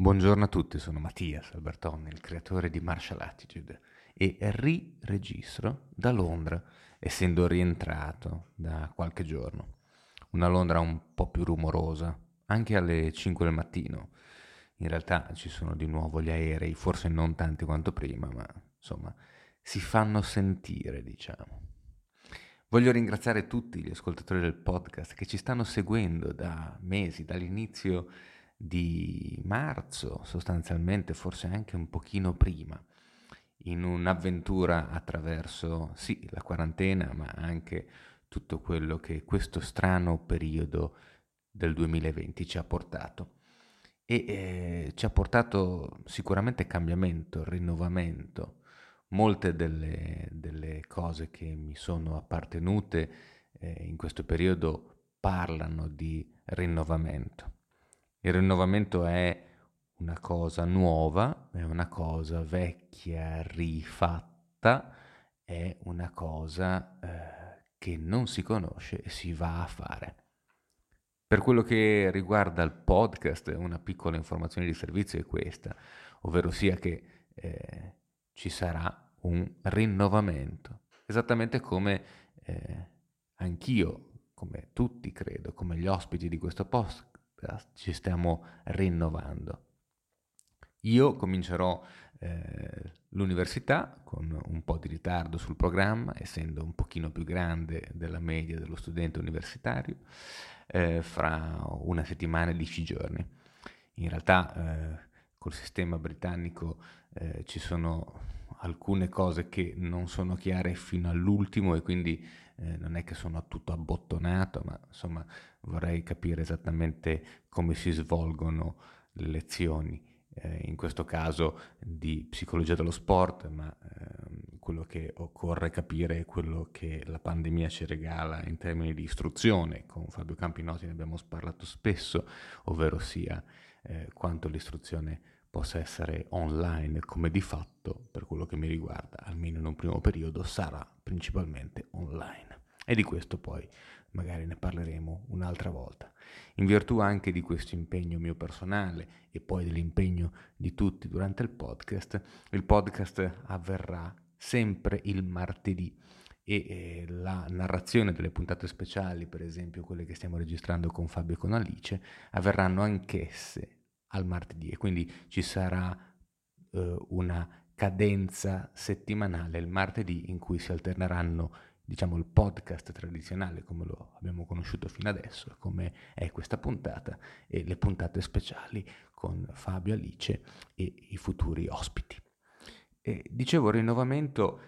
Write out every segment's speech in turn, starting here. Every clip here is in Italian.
Buongiorno a tutti, sono Mattias Albertoni, il creatore di Martial Attitude e riregistro da Londra, essendo rientrato da qualche giorno. Una Londra un po' più rumorosa, anche alle 5 del mattino. In realtà ci sono di nuovo gli aerei, forse non tanti quanto prima, ma insomma si fanno sentire, diciamo. Voglio ringraziare tutti gli ascoltatori del podcast che ci stanno seguendo da mesi, dall'inizio di marzo, sostanzialmente, forse anche un pochino prima, in un'avventura attraverso, sì, la quarantena, ma anche tutto quello che questo strano periodo del 2020 ci ha portato. E eh, ci ha portato sicuramente cambiamento, rinnovamento. Molte delle, delle cose che mi sono appartenute eh, in questo periodo parlano di rinnovamento. Il rinnovamento è una cosa nuova, è una cosa vecchia, rifatta, è una cosa eh, che non si conosce e si va a fare. Per quello che riguarda il podcast, una piccola informazione di servizio è questa, ovvero sia che eh, ci sarà un rinnovamento, esattamente come eh, anch'io, come tutti credo, come gli ospiti di questo post, ci stiamo rinnovando. Io comincerò eh, l'università con un po' di ritardo sul programma, essendo un pochino più grande della media dello studente universitario, eh, fra una settimana e dieci giorni. In realtà eh, col sistema britannico eh, ci sono alcune cose che non sono chiare fino all'ultimo e quindi eh, non è che sono tutto abbottonato, ma insomma vorrei capire esattamente come si svolgono le lezioni, eh, in questo caso di psicologia dello sport, ma eh, quello che occorre capire è quello che la pandemia ci regala in termini di istruzione. Con Fabio Campinotti ne abbiamo parlato spesso, ovvero sia eh, quanto l'istruzione possa essere online come di fatto, per quello che mi riguarda, almeno in un primo periodo, sarà principalmente online. E di questo poi magari ne parleremo un'altra volta. In virtù anche di questo impegno mio personale e poi dell'impegno di tutti durante il podcast, il podcast avverrà sempre il martedì e eh, la narrazione delle puntate speciali, per esempio quelle che stiamo registrando con Fabio e con Alice, avverranno anch'esse al martedì e quindi ci sarà eh, una cadenza settimanale il martedì in cui si alterneranno diciamo il podcast tradizionale come lo abbiamo conosciuto fino adesso, come è questa puntata e le puntate speciali con Fabio Alice e i futuri ospiti. E dicevo rinnovamento,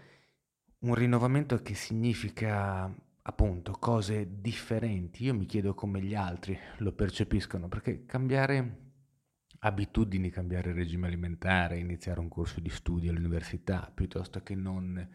un rinnovamento che significa appunto cose differenti. Io mi chiedo come gli altri lo percepiscono, perché cambiare abitudini, cambiare regime alimentare, iniziare un corso di studio all'università, piuttosto che non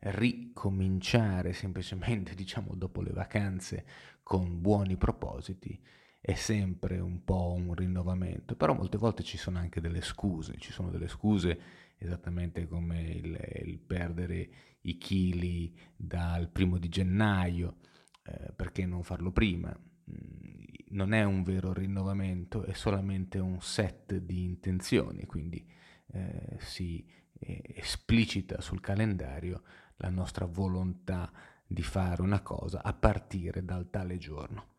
ricominciare semplicemente, diciamo, dopo le vacanze con buoni propositi, è sempre un po' un rinnovamento, però molte volte ci sono anche delle scuse, ci sono delle scuse esattamente come il, il perdere i chili dal primo di gennaio, eh, perché non farlo prima? Non è un vero rinnovamento, è solamente un set di intenzioni, quindi eh, si eh, esplicita sul calendario la nostra volontà di fare una cosa a partire dal tale giorno.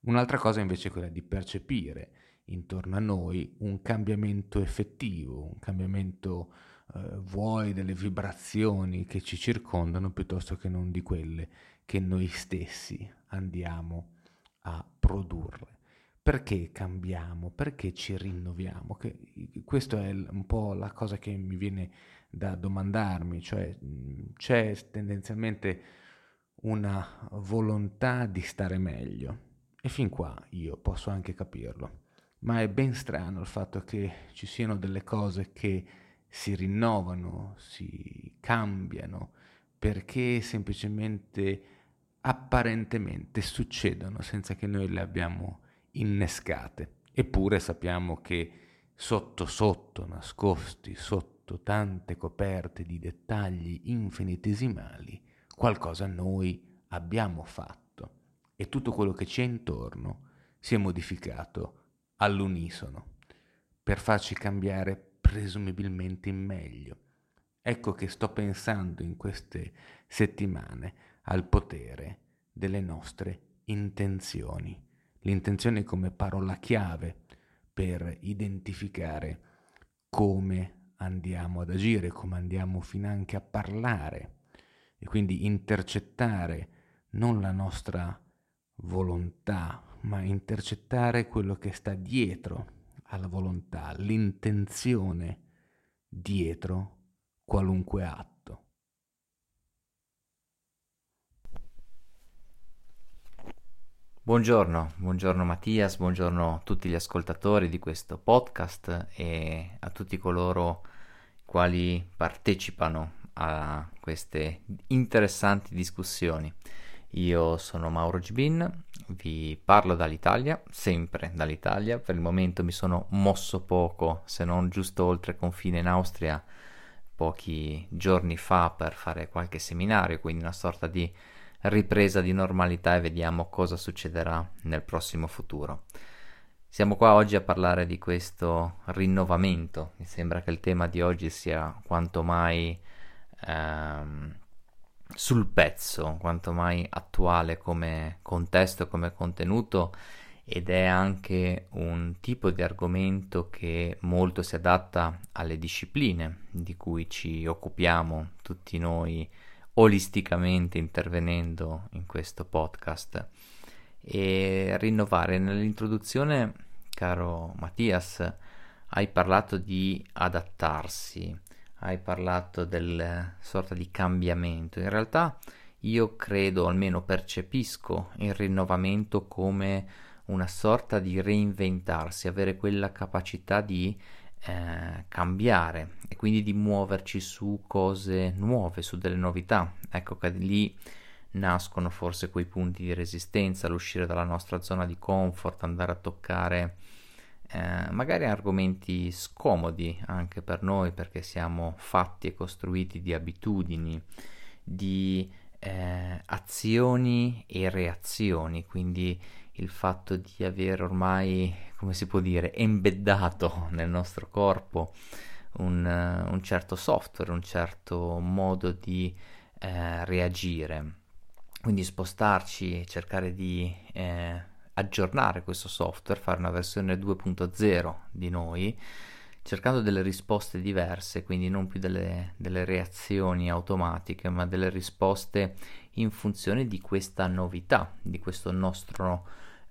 Un'altra cosa invece è quella di percepire intorno a noi un cambiamento effettivo, un cambiamento eh, vuoi delle vibrazioni che ci circondano piuttosto che non di quelle che noi stessi andiamo a produrre. Perché cambiamo? Perché ci rinnoviamo? Questa è un po' la cosa che mi viene da domandarmi, cioè c'è tendenzialmente una volontà di stare meglio e fin qua io posso anche capirlo, ma è ben strano il fatto che ci siano delle cose che si rinnovano, si cambiano, perché semplicemente apparentemente succedono senza che noi le abbiamo innescate. Eppure sappiamo che sotto sotto, nascosti sotto tante coperte di dettagli infinitesimali, qualcosa noi abbiamo fatto e tutto quello che c'è intorno si è modificato all'unisono. per farci cambiare presumibilmente in meglio. Ecco che sto pensando in queste settimane al potere delle nostre intenzioni. L'intenzione come parola chiave per identificare come andiamo ad agire, come andiamo finanche a parlare e quindi intercettare non la nostra volontà, ma intercettare quello che sta dietro alla volontà, l'intenzione dietro qualunque atto. Buongiorno, buongiorno Mattias, buongiorno a tutti gli ascoltatori di questo podcast e a tutti coloro i quali partecipano a queste interessanti discussioni. Io sono Mauro Gibin, vi parlo dall'Italia, sempre dall'Italia, per il momento mi sono mosso poco, se non giusto oltre confine in Austria, pochi giorni fa per fare qualche seminario, quindi una sorta di ripresa di normalità e vediamo cosa succederà nel prossimo futuro. Siamo qua oggi a parlare di questo rinnovamento, mi sembra che il tema di oggi sia quanto mai ehm, sul pezzo, quanto mai attuale come contesto come contenuto ed è anche un tipo di argomento che molto si adatta alle discipline di cui ci occupiamo tutti noi olisticamente intervenendo in questo podcast. E rinnovare nell'introduzione caro Mattias hai parlato di adattarsi hai parlato del sorta di cambiamento. In realtà io credo almeno percepisco il rinnovamento come una sorta di reinventarsi avere quella capacità di eh, cambiare e quindi di muoverci su cose nuove, su delle novità. Ecco che lì nascono forse quei punti di resistenza, l'uscire dalla nostra zona di comfort, andare a toccare eh, magari argomenti scomodi anche per noi perché siamo fatti e costruiti di abitudini, di eh, azioni e reazioni, quindi il fatto di avere ormai, come si può dire, embeddato nel nostro corpo un, un certo software, un certo modo di eh, reagire. Quindi spostarci, cercare di eh, aggiornare questo software, fare una versione 2.0 di noi, cercando delle risposte diverse, quindi non più delle, delle reazioni automatiche, ma delle risposte in funzione di questa novità, di questo nostro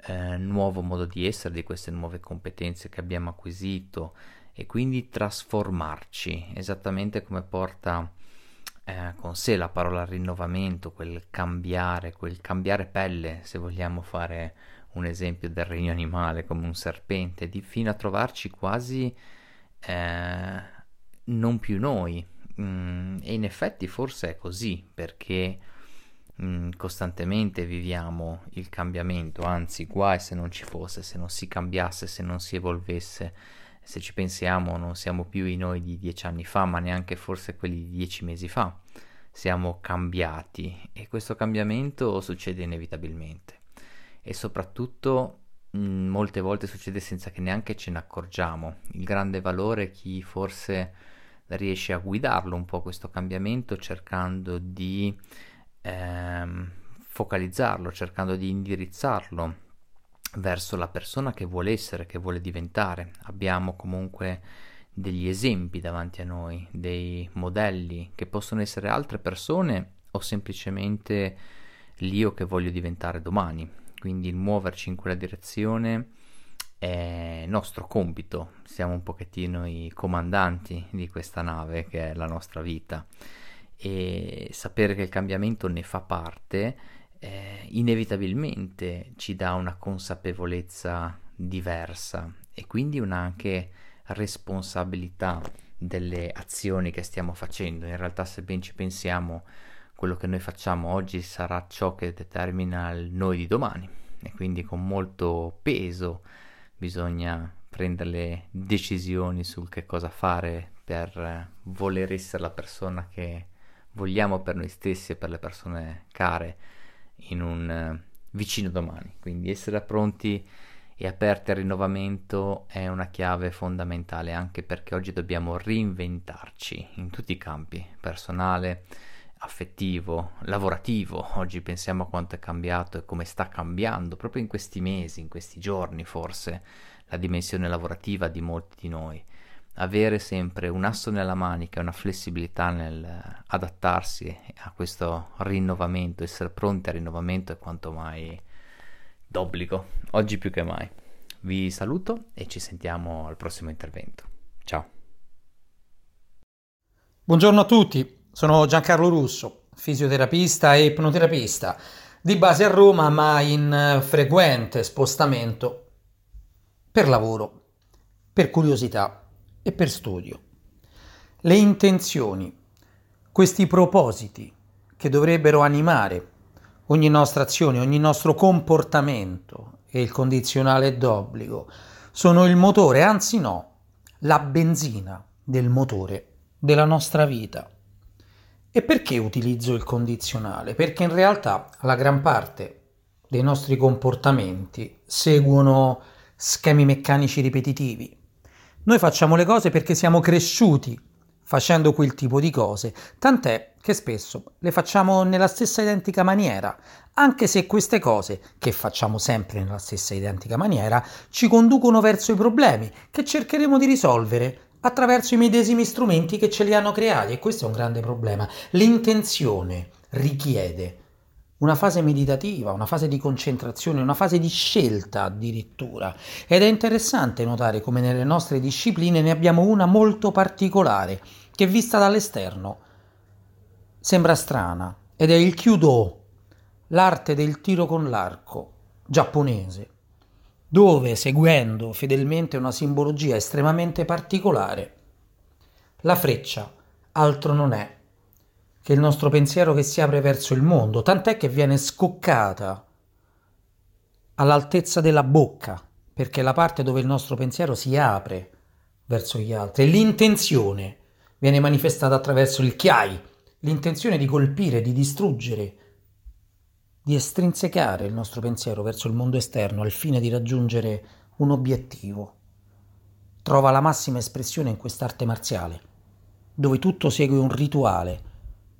eh, nuovo modo di essere, di queste nuove competenze che abbiamo acquisito e quindi trasformarci, esattamente come porta eh, con sé la parola rinnovamento, quel cambiare, quel cambiare pelle, se vogliamo fare un esempio del regno animale come un serpente, di, fino a trovarci quasi eh, non più noi. Mm, e in effetti forse è così, perché mm, costantemente viviamo il cambiamento, anzi guai se non ci fosse, se non si cambiasse, se non si evolvesse. Se ci pensiamo non siamo più i noi di dieci anni fa, ma neanche forse quelli di dieci mesi fa. Siamo cambiati e questo cambiamento succede inevitabilmente e soprattutto mh, molte volte succede senza che neanche ce ne accorgiamo. Il grande valore è chi forse riesce a guidarlo un po' questo cambiamento cercando di ehm, focalizzarlo, cercando di indirizzarlo verso la persona che vuole essere, che vuole diventare. Abbiamo comunque degli esempi davanti a noi, dei modelli che possono essere altre persone o semplicemente l'io che voglio diventare domani. Quindi il muoverci in quella direzione è nostro compito, siamo un pochettino i comandanti di questa nave che è la nostra vita e sapere che il cambiamento ne fa parte eh, inevitabilmente ci dà una consapevolezza diversa e quindi una anche responsabilità delle azioni che stiamo facendo. In realtà se ben ci pensiamo quello che noi facciamo oggi sarà ciò che determina il noi di domani e quindi con molto peso bisogna prendere le decisioni sul che cosa fare per voler essere la persona che vogliamo per noi stessi e per le persone care in un uh, vicino domani. Quindi essere pronti e aperti al rinnovamento è una chiave fondamentale anche perché oggi dobbiamo reinventarci in tutti i campi, personale, affettivo, lavorativo. Oggi pensiamo a quanto è cambiato e come sta cambiando proprio in questi mesi, in questi giorni forse, la dimensione lavorativa di molti di noi. Avere sempre un asso nella manica una flessibilità nel adattarsi a questo rinnovamento, essere pronti al rinnovamento è quanto mai d'obbligo, oggi più che mai. Vi saluto e ci sentiamo al prossimo intervento. Ciao. Buongiorno a tutti, sono Giancarlo Russo, fisioterapista e ipnoterapista, di base a Roma ma in frequente spostamento per lavoro, per curiosità e per studio. Le intenzioni, questi propositi che dovrebbero animare ogni nostra azione, ogni nostro comportamento e il condizionale d'obbligo sono il motore, anzi no, la benzina del motore della nostra vita. E perché utilizzo il condizionale? Perché in realtà la gran parte dei nostri comportamenti seguono schemi meccanici ripetitivi. Noi facciamo le cose perché siamo cresciuti facendo quel tipo di cose, tant'è che spesso le facciamo nella stessa identica maniera, anche se queste cose, che facciamo sempre nella stessa identica maniera, ci conducono verso i problemi che cercheremo di risolvere attraverso i medesimi strumenti che ce li hanno creati e questo è un grande problema. L'intenzione richiede una fase meditativa, una fase di concentrazione, una fase di scelta addirittura. Ed è interessante notare come nelle nostre discipline ne abbiamo una molto particolare che vista dall'esterno sembra strana ed è il Kyudo, l'arte del tiro con l'arco giapponese, dove seguendo fedelmente una simbologia estremamente particolare, la freccia altro non è che il nostro pensiero che si apre verso il mondo, tant'è che viene scoccata all'altezza della bocca, perché è la parte dove il nostro pensiero si apre verso gli altri. L'intenzione viene manifestata attraverso il chiai, l'intenzione di colpire, di distruggere, di estrinsecare il nostro pensiero verso il mondo esterno al fine di raggiungere un obiettivo. Trova la massima espressione in quest'arte marziale, dove tutto segue un rituale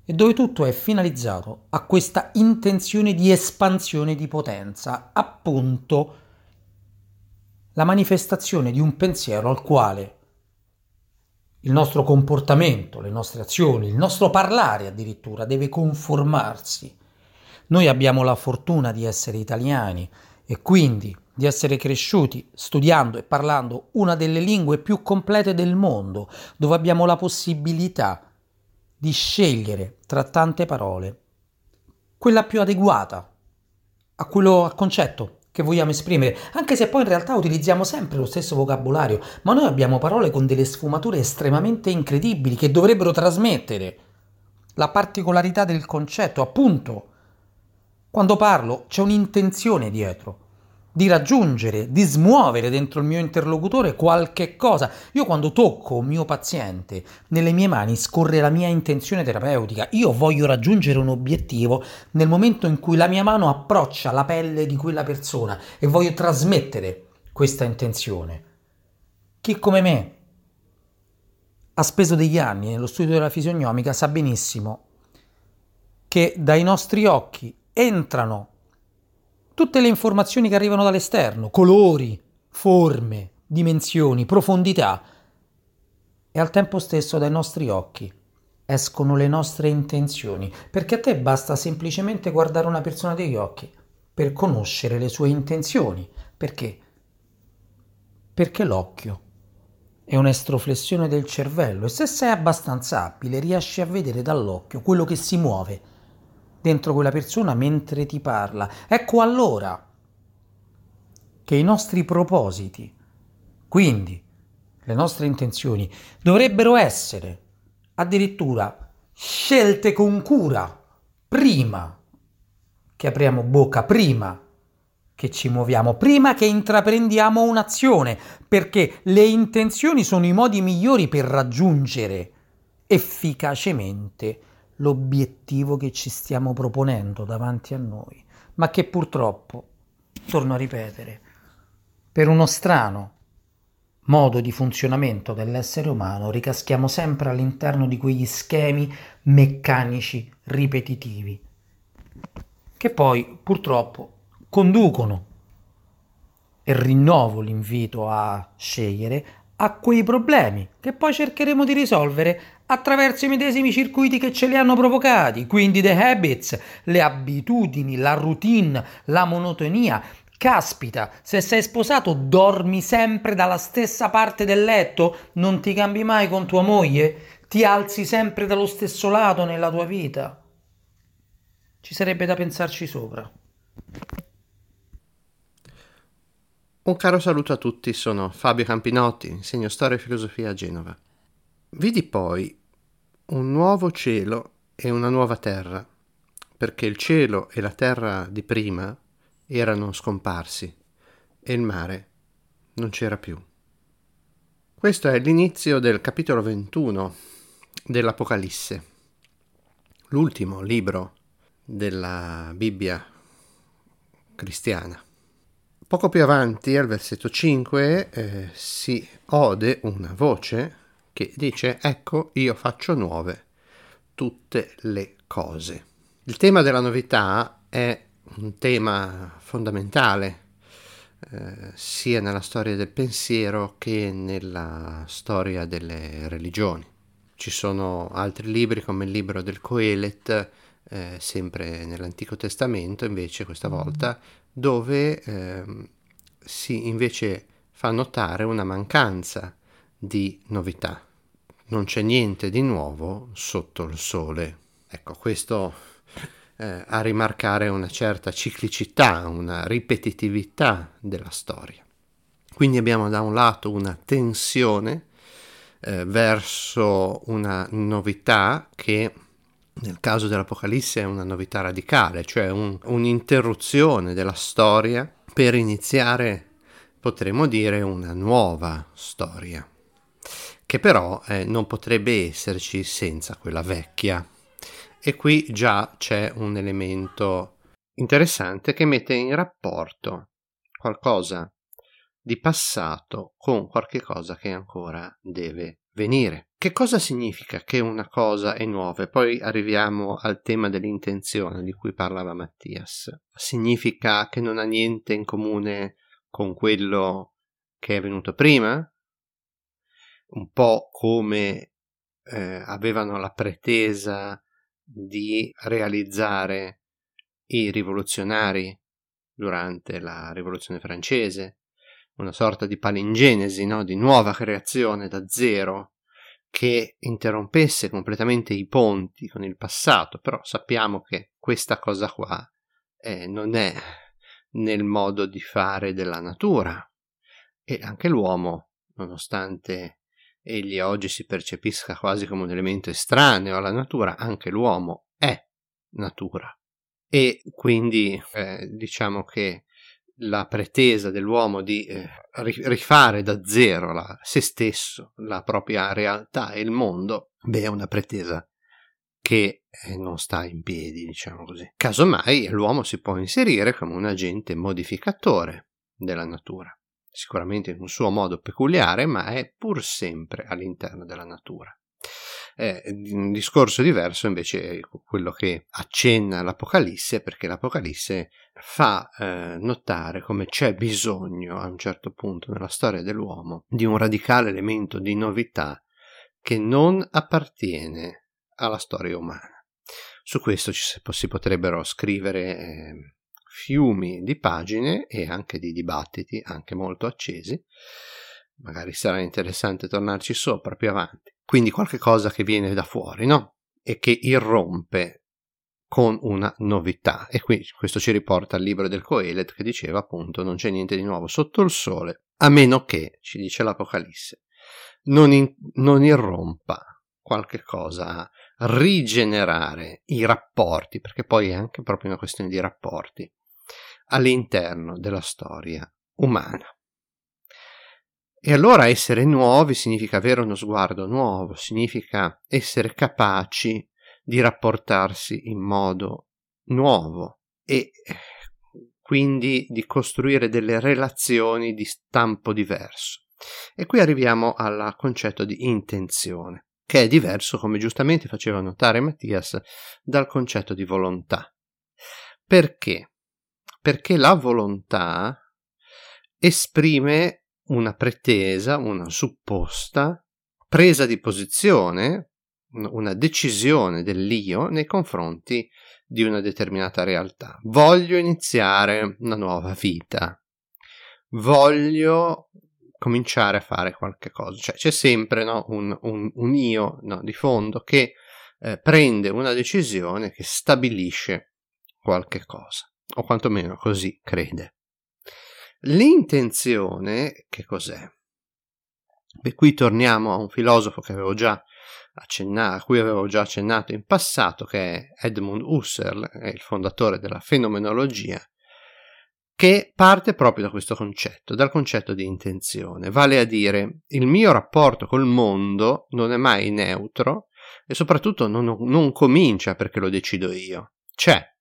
e dove tutto è finalizzato a questa intenzione di espansione di potenza, appunto la manifestazione di un pensiero al quale il nostro comportamento, le nostre azioni, il nostro parlare addirittura deve conformarsi. Noi abbiamo la fortuna di essere italiani e quindi di essere cresciuti studiando e parlando una delle lingue più complete del mondo, dove abbiamo la possibilità di scegliere tra tante parole quella più adeguata a quello al concetto che vogliamo esprimere, anche se poi in realtà utilizziamo sempre lo stesso vocabolario, ma noi abbiamo parole con delle sfumature estremamente incredibili che dovrebbero trasmettere la particolarità del concetto, appunto. Quando parlo c'è un'intenzione dietro di raggiungere, di smuovere dentro il mio interlocutore qualche cosa. Io quando tocco un mio paziente, nelle mie mani scorre la mia intenzione terapeutica. Io voglio raggiungere un obiettivo nel momento in cui la mia mano approccia la pelle di quella persona e voglio trasmettere questa intenzione. Chi come me ha speso degli anni nello studio della fisionomica sa benissimo che dai nostri occhi entrano tutte le informazioni che arrivano dall'esterno, colori, forme, dimensioni, profondità, e al tempo stesso dai nostri occhi escono le nostre intenzioni, perché a te basta semplicemente guardare una persona degli occhi per conoscere le sue intenzioni. Perché? Perché l'occhio è un'estroflessione del cervello e se sei abbastanza abile riesci a vedere dall'occhio quello che si muove dentro quella persona mentre ti parla. Ecco allora che i nostri propositi, quindi le nostre intenzioni, dovrebbero essere addirittura scelte con cura prima che apriamo bocca, prima che ci muoviamo, prima che intraprendiamo un'azione, perché le intenzioni sono i modi migliori per raggiungere efficacemente l'obiettivo che ci stiamo proponendo davanti a noi, ma che purtroppo, torno a ripetere, Per uno strano modo di funzionamento dell'essere umano ricaschiamo sempre all'interno di quegli schemi meccanici ripetitivi che poi purtroppo conducono e rinnovo l'invito a scegliere a quei problemi che poi cercheremo di risolvere attraverso i medesimi circuiti che ce li hanno provocati, quindi the habits, le abitudini, la routine, la monotonia. Caspita, se sei sposato dormi sempre dalla stessa parte del letto, non ti cambi mai con tua moglie, ti alzi sempre dallo stesso lato nella tua vita. Ci sarebbe da pensarci sopra. Un caro saluto a tutti, sono Fabio Campinotti, insegno storia e filosofia a Genova. Vidi poi un nuovo cielo e una nuova terra, perché il cielo e la terra di prima erano scomparsi e il mare non c'era più. Questo è l'inizio del capitolo 21 dell'Apocalisse, l'ultimo libro della Bibbia cristiana. Poco più avanti, al versetto 5, eh, si ode una voce che dice ecco io faccio nuove tutte le cose. Il tema della novità è un tema fondamentale eh, sia nella storia del pensiero che nella storia delle religioni. Ci sono altri libri come il libro del Coelet, eh, sempre nell'Antico Testamento, invece questa volta dove eh, si invece fa notare una mancanza di novità. Non c'è niente di nuovo sotto il sole. Ecco, questo eh, a rimarcare una certa ciclicità, una ripetitività della storia. Quindi abbiamo da un lato una tensione eh, verso una novità che nel caso dell'Apocalisse è una novità radicale, cioè un, un'interruzione della storia per iniziare, potremmo dire, una nuova storia, che però eh, non potrebbe esserci senza quella vecchia. E qui già c'è un elemento interessante che mette in rapporto qualcosa di passato con qualche cosa che ancora deve venire. Che cosa significa che una cosa è nuova? Poi arriviamo al tema dell'intenzione di cui parlava Mattias. Significa che non ha niente in comune con quello che è venuto prima? Un po' come eh, avevano la pretesa di realizzare i rivoluzionari durante la rivoluzione francese, una sorta di palingenesi, no? di nuova creazione da zero che interrompesse completamente i ponti con il passato, però sappiamo che questa cosa qua eh, non è nel modo di fare della natura e anche l'uomo, nonostante egli oggi si percepisca quasi come un elemento estraneo alla natura, anche l'uomo è natura e quindi eh, diciamo che la pretesa dell'uomo di eh, rifare da zero la, se stesso, la propria realtà e il mondo, beh, è una pretesa che eh, non sta in piedi, diciamo così. Casomai l'uomo si può inserire come un agente modificatore della natura, sicuramente in un suo modo peculiare, ma è pur sempre all'interno della natura. Eh, un discorso diverso invece è quello che accenna l'Apocalisse, perché l'Apocalisse fa eh, notare come c'è bisogno a un certo punto nella storia dell'uomo di un radicale elemento di novità che non appartiene alla storia umana. Su questo ci, si potrebbero scrivere eh, fiumi di pagine e anche di dibattiti, anche molto accesi. Magari sarà interessante tornarci sopra più avanti. Quindi qualche cosa che viene da fuori, no? E che irrompe con una novità. E qui questo ci riporta al libro del Coelet che diceva appunto non c'è niente di nuovo sotto il sole, a meno che, ci dice l'Apocalisse, non, in, non irrompa qualche cosa a rigenerare i rapporti, perché poi è anche proprio una questione di rapporti, all'interno della storia umana. E allora essere nuovi significa avere uno sguardo nuovo, significa essere capaci di rapportarsi in modo nuovo e quindi di costruire delle relazioni di stampo diverso. E qui arriviamo al concetto di intenzione, che è diverso, come giustamente faceva notare Mattias, dal concetto di volontà. Perché? Perché la volontà esprime una pretesa, una supposta presa di posizione, una decisione dell'io nei confronti di una determinata realtà. Voglio iniziare una nuova vita. Voglio cominciare a fare qualche cosa. Cioè c'è sempre no, un, un, un, io no, di fondo che eh, prende una decisione che stabilisce qualche cosa, o quantomeno così crede. L'intenzione, che cos'è? Beh, qui torniamo a un filosofo che avevo già accennato, a cui avevo già accennato in passato, che è Edmund Husserl, è il fondatore della fenomenologia, che parte proprio da questo concetto, dal concetto di intenzione, vale a dire il mio rapporto col mondo non è mai neutro e soprattutto non, non comincia perché lo decido io, c'è.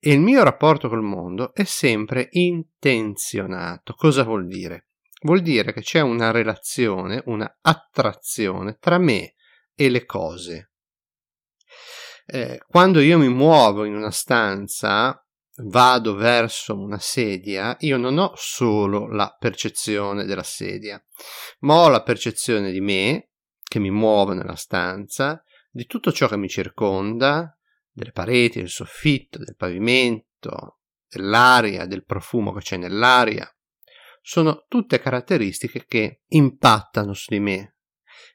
E il mio rapporto col mondo è sempre intenzionato. Cosa vuol dire? Vuol dire che c'è una relazione, una attrazione tra me e le cose. Eh, quando io mi muovo in una stanza, vado verso una sedia, io non ho solo la percezione della sedia, ma ho la percezione di me, che mi muovo nella stanza, di tutto ciò che mi circonda, delle pareti, del soffitto, del pavimento, dell'aria, del profumo che c'è nell'aria. Sono tutte caratteristiche che impattano su di me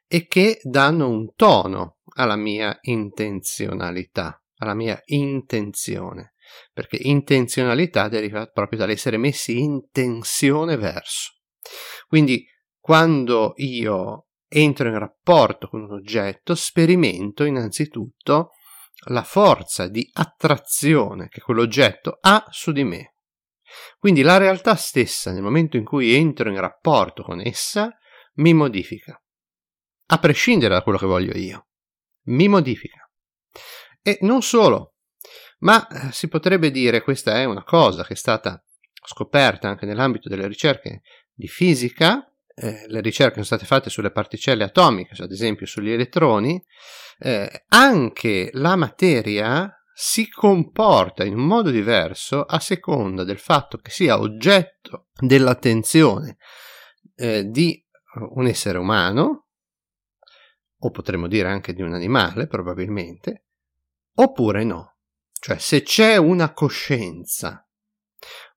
e che danno un tono alla mia intenzionalità, alla mia intenzione perché intenzionalità deriva proprio dall'essere messi in tensione verso. Quindi quando io entro in rapporto con un oggetto, sperimento innanzitutto la forza di attrazione che quell'oggetto ha su di me. Quindi la realtà stessa, nel momento in cui entro in rapporto con essa, mi modifica, a prescindere da quello che voglio io. Mi modifica. E non solo, ma eh, si potrebbe dire questa è una cosa che è stata scoperta anche nell'ambito delle ricerche di fisica, eh, le ricerche sono state fatte sulle particelle atomiche, ad esempio sugli elettroni, eh, anche la materia si comporta in un modo diverso a seconda del fatto che sia oggetto dell'attenzione eh, di un essere umano, o potremmo dire anche di un animale probabilmente, oppure no. Cioè, se c'è una coscienza,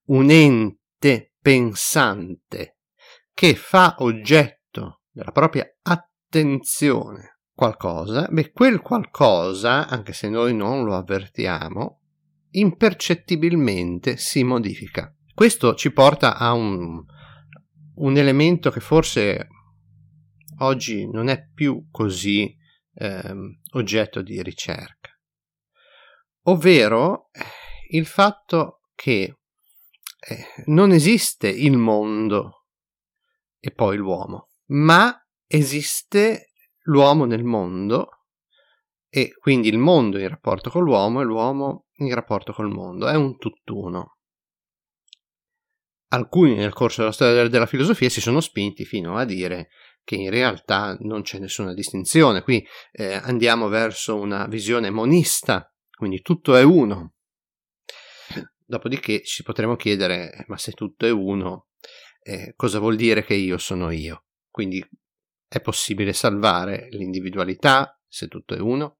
un ente pensante che fa oggetto della propria attenzione qualcosa, beh, quel qualcosa, anche se noi non lo avvertiamo, impercettibilmente si modifica. Questo ci porta a un, un elemento che forse oggi non è più così eh, oggetto di ricerca ovvero eh, il fatto che eh, non esiste il mondo e poi l'uomo, ma esiste l'uomo nel mondo e quindi il mondo in rapporto con l'uomo e l'uomo in rapporto col mondo, è un tutt'uno. Alcuni nel corso della storia della filosofia si sono spinti fino a dire che in realtà non c'è nessuna distinzione. Qui eh, andiamo verso una visione monista quindi tutto è uno. Dopodiché ci potremo chiedere, ma se tutto è uno, eh, cosa vuol dire che io sono io? Quindi è possibile salvare l'individualità se tutto è uno?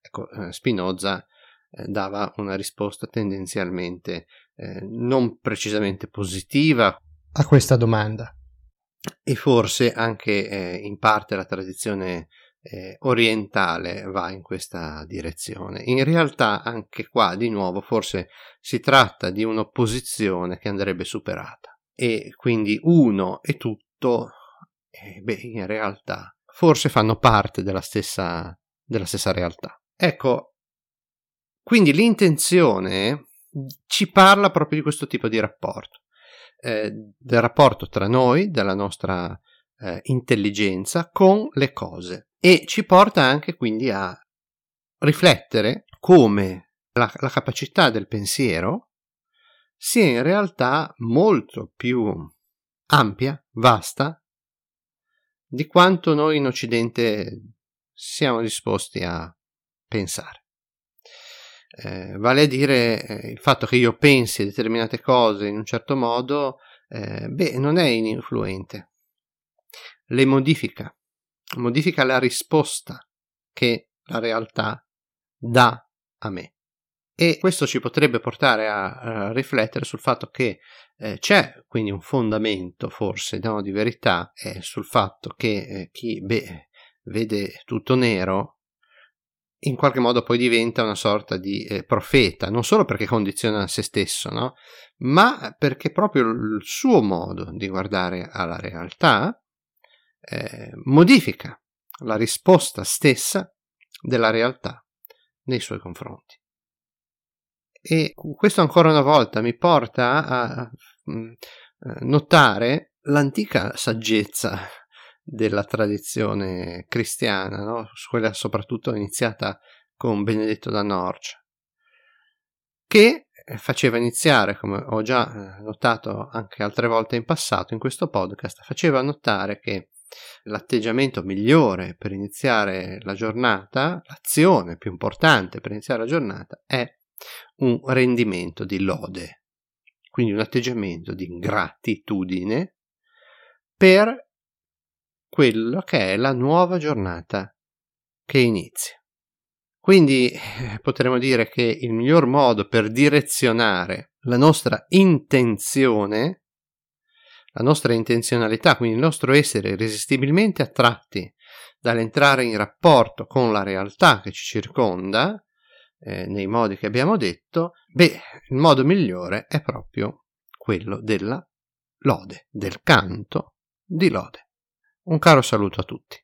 Ecco, eh, Spinoza eh, dava una risposta tendenzialmente eh, non precisamente positiva a questa domanda. E forse anche eh, in parte la tradizione eh, orientale va in questa direzione. In realtà anche qua di nuovo forse si tratta di un'opposizione che andrebbe superata e quindi uno e tutto, eh, beh, in realtà forse fanno parte della stessa, della stessa realtà. Ecco, quindi l'intenzione ci parla proprio di questo tipo di rapporto, eh, del rapporto tra noi, della nostra eh, intelligenza con le cose e ci porta anche quindi a riflettere come la, la capacità del pensiero sia in realtà molto più ampia, vasta, di quanto noi in Occidente siamo disposti a pensare. Eh, vale a dire eh, il fatto che io pensi determinate cose in un certo modo, eh, beh, non è ininfluente, le modifica, modifica la risposta che la realtà dà a me. E questo ci potrebbe portare a, a riflettere sul fatto che eh, c'è quindi un fondamento, forse, no, di verità, eh, sul fatto che eh, chi beh, vede tutto nero in qualche modo poi diventa una sorta di eh, profeta, non solo perché condiziona se stesso, no? ma perché proprio il suo modo di guardare alla realtà eh, modifica la risposta stessa della realtà nei suoi confronti. E questo ancora una volta mi porta a mm, notare l'antica saggezza della tradizione cristiana, no? quella soprattutto iniziata con Benedetto da Norcia, che faceva iniziare, come ho già eh, notato anche altre volte in passato in questo podcast, faceva notare che l'atteggiamento migliore per iniziare la giornata, l'azione più importante per iniziare la giornata è un rendimento di lode, quindi un atteggiamento di gratitudine per quello che è la nuova giornata che inizia. Quindi eh, potremmo dire che il miglior modo per direzionare la nostra intenzione la nostra intenzionalità, quindi il nostro essere irresistibilmente attratti dall'entrare in rapporto con la realtà che ci circonda, eh, nei modi che abbiamo detto, beh, il modo migliore è proprio quello della lode, del canto di lode. Un caro saluto a tutti.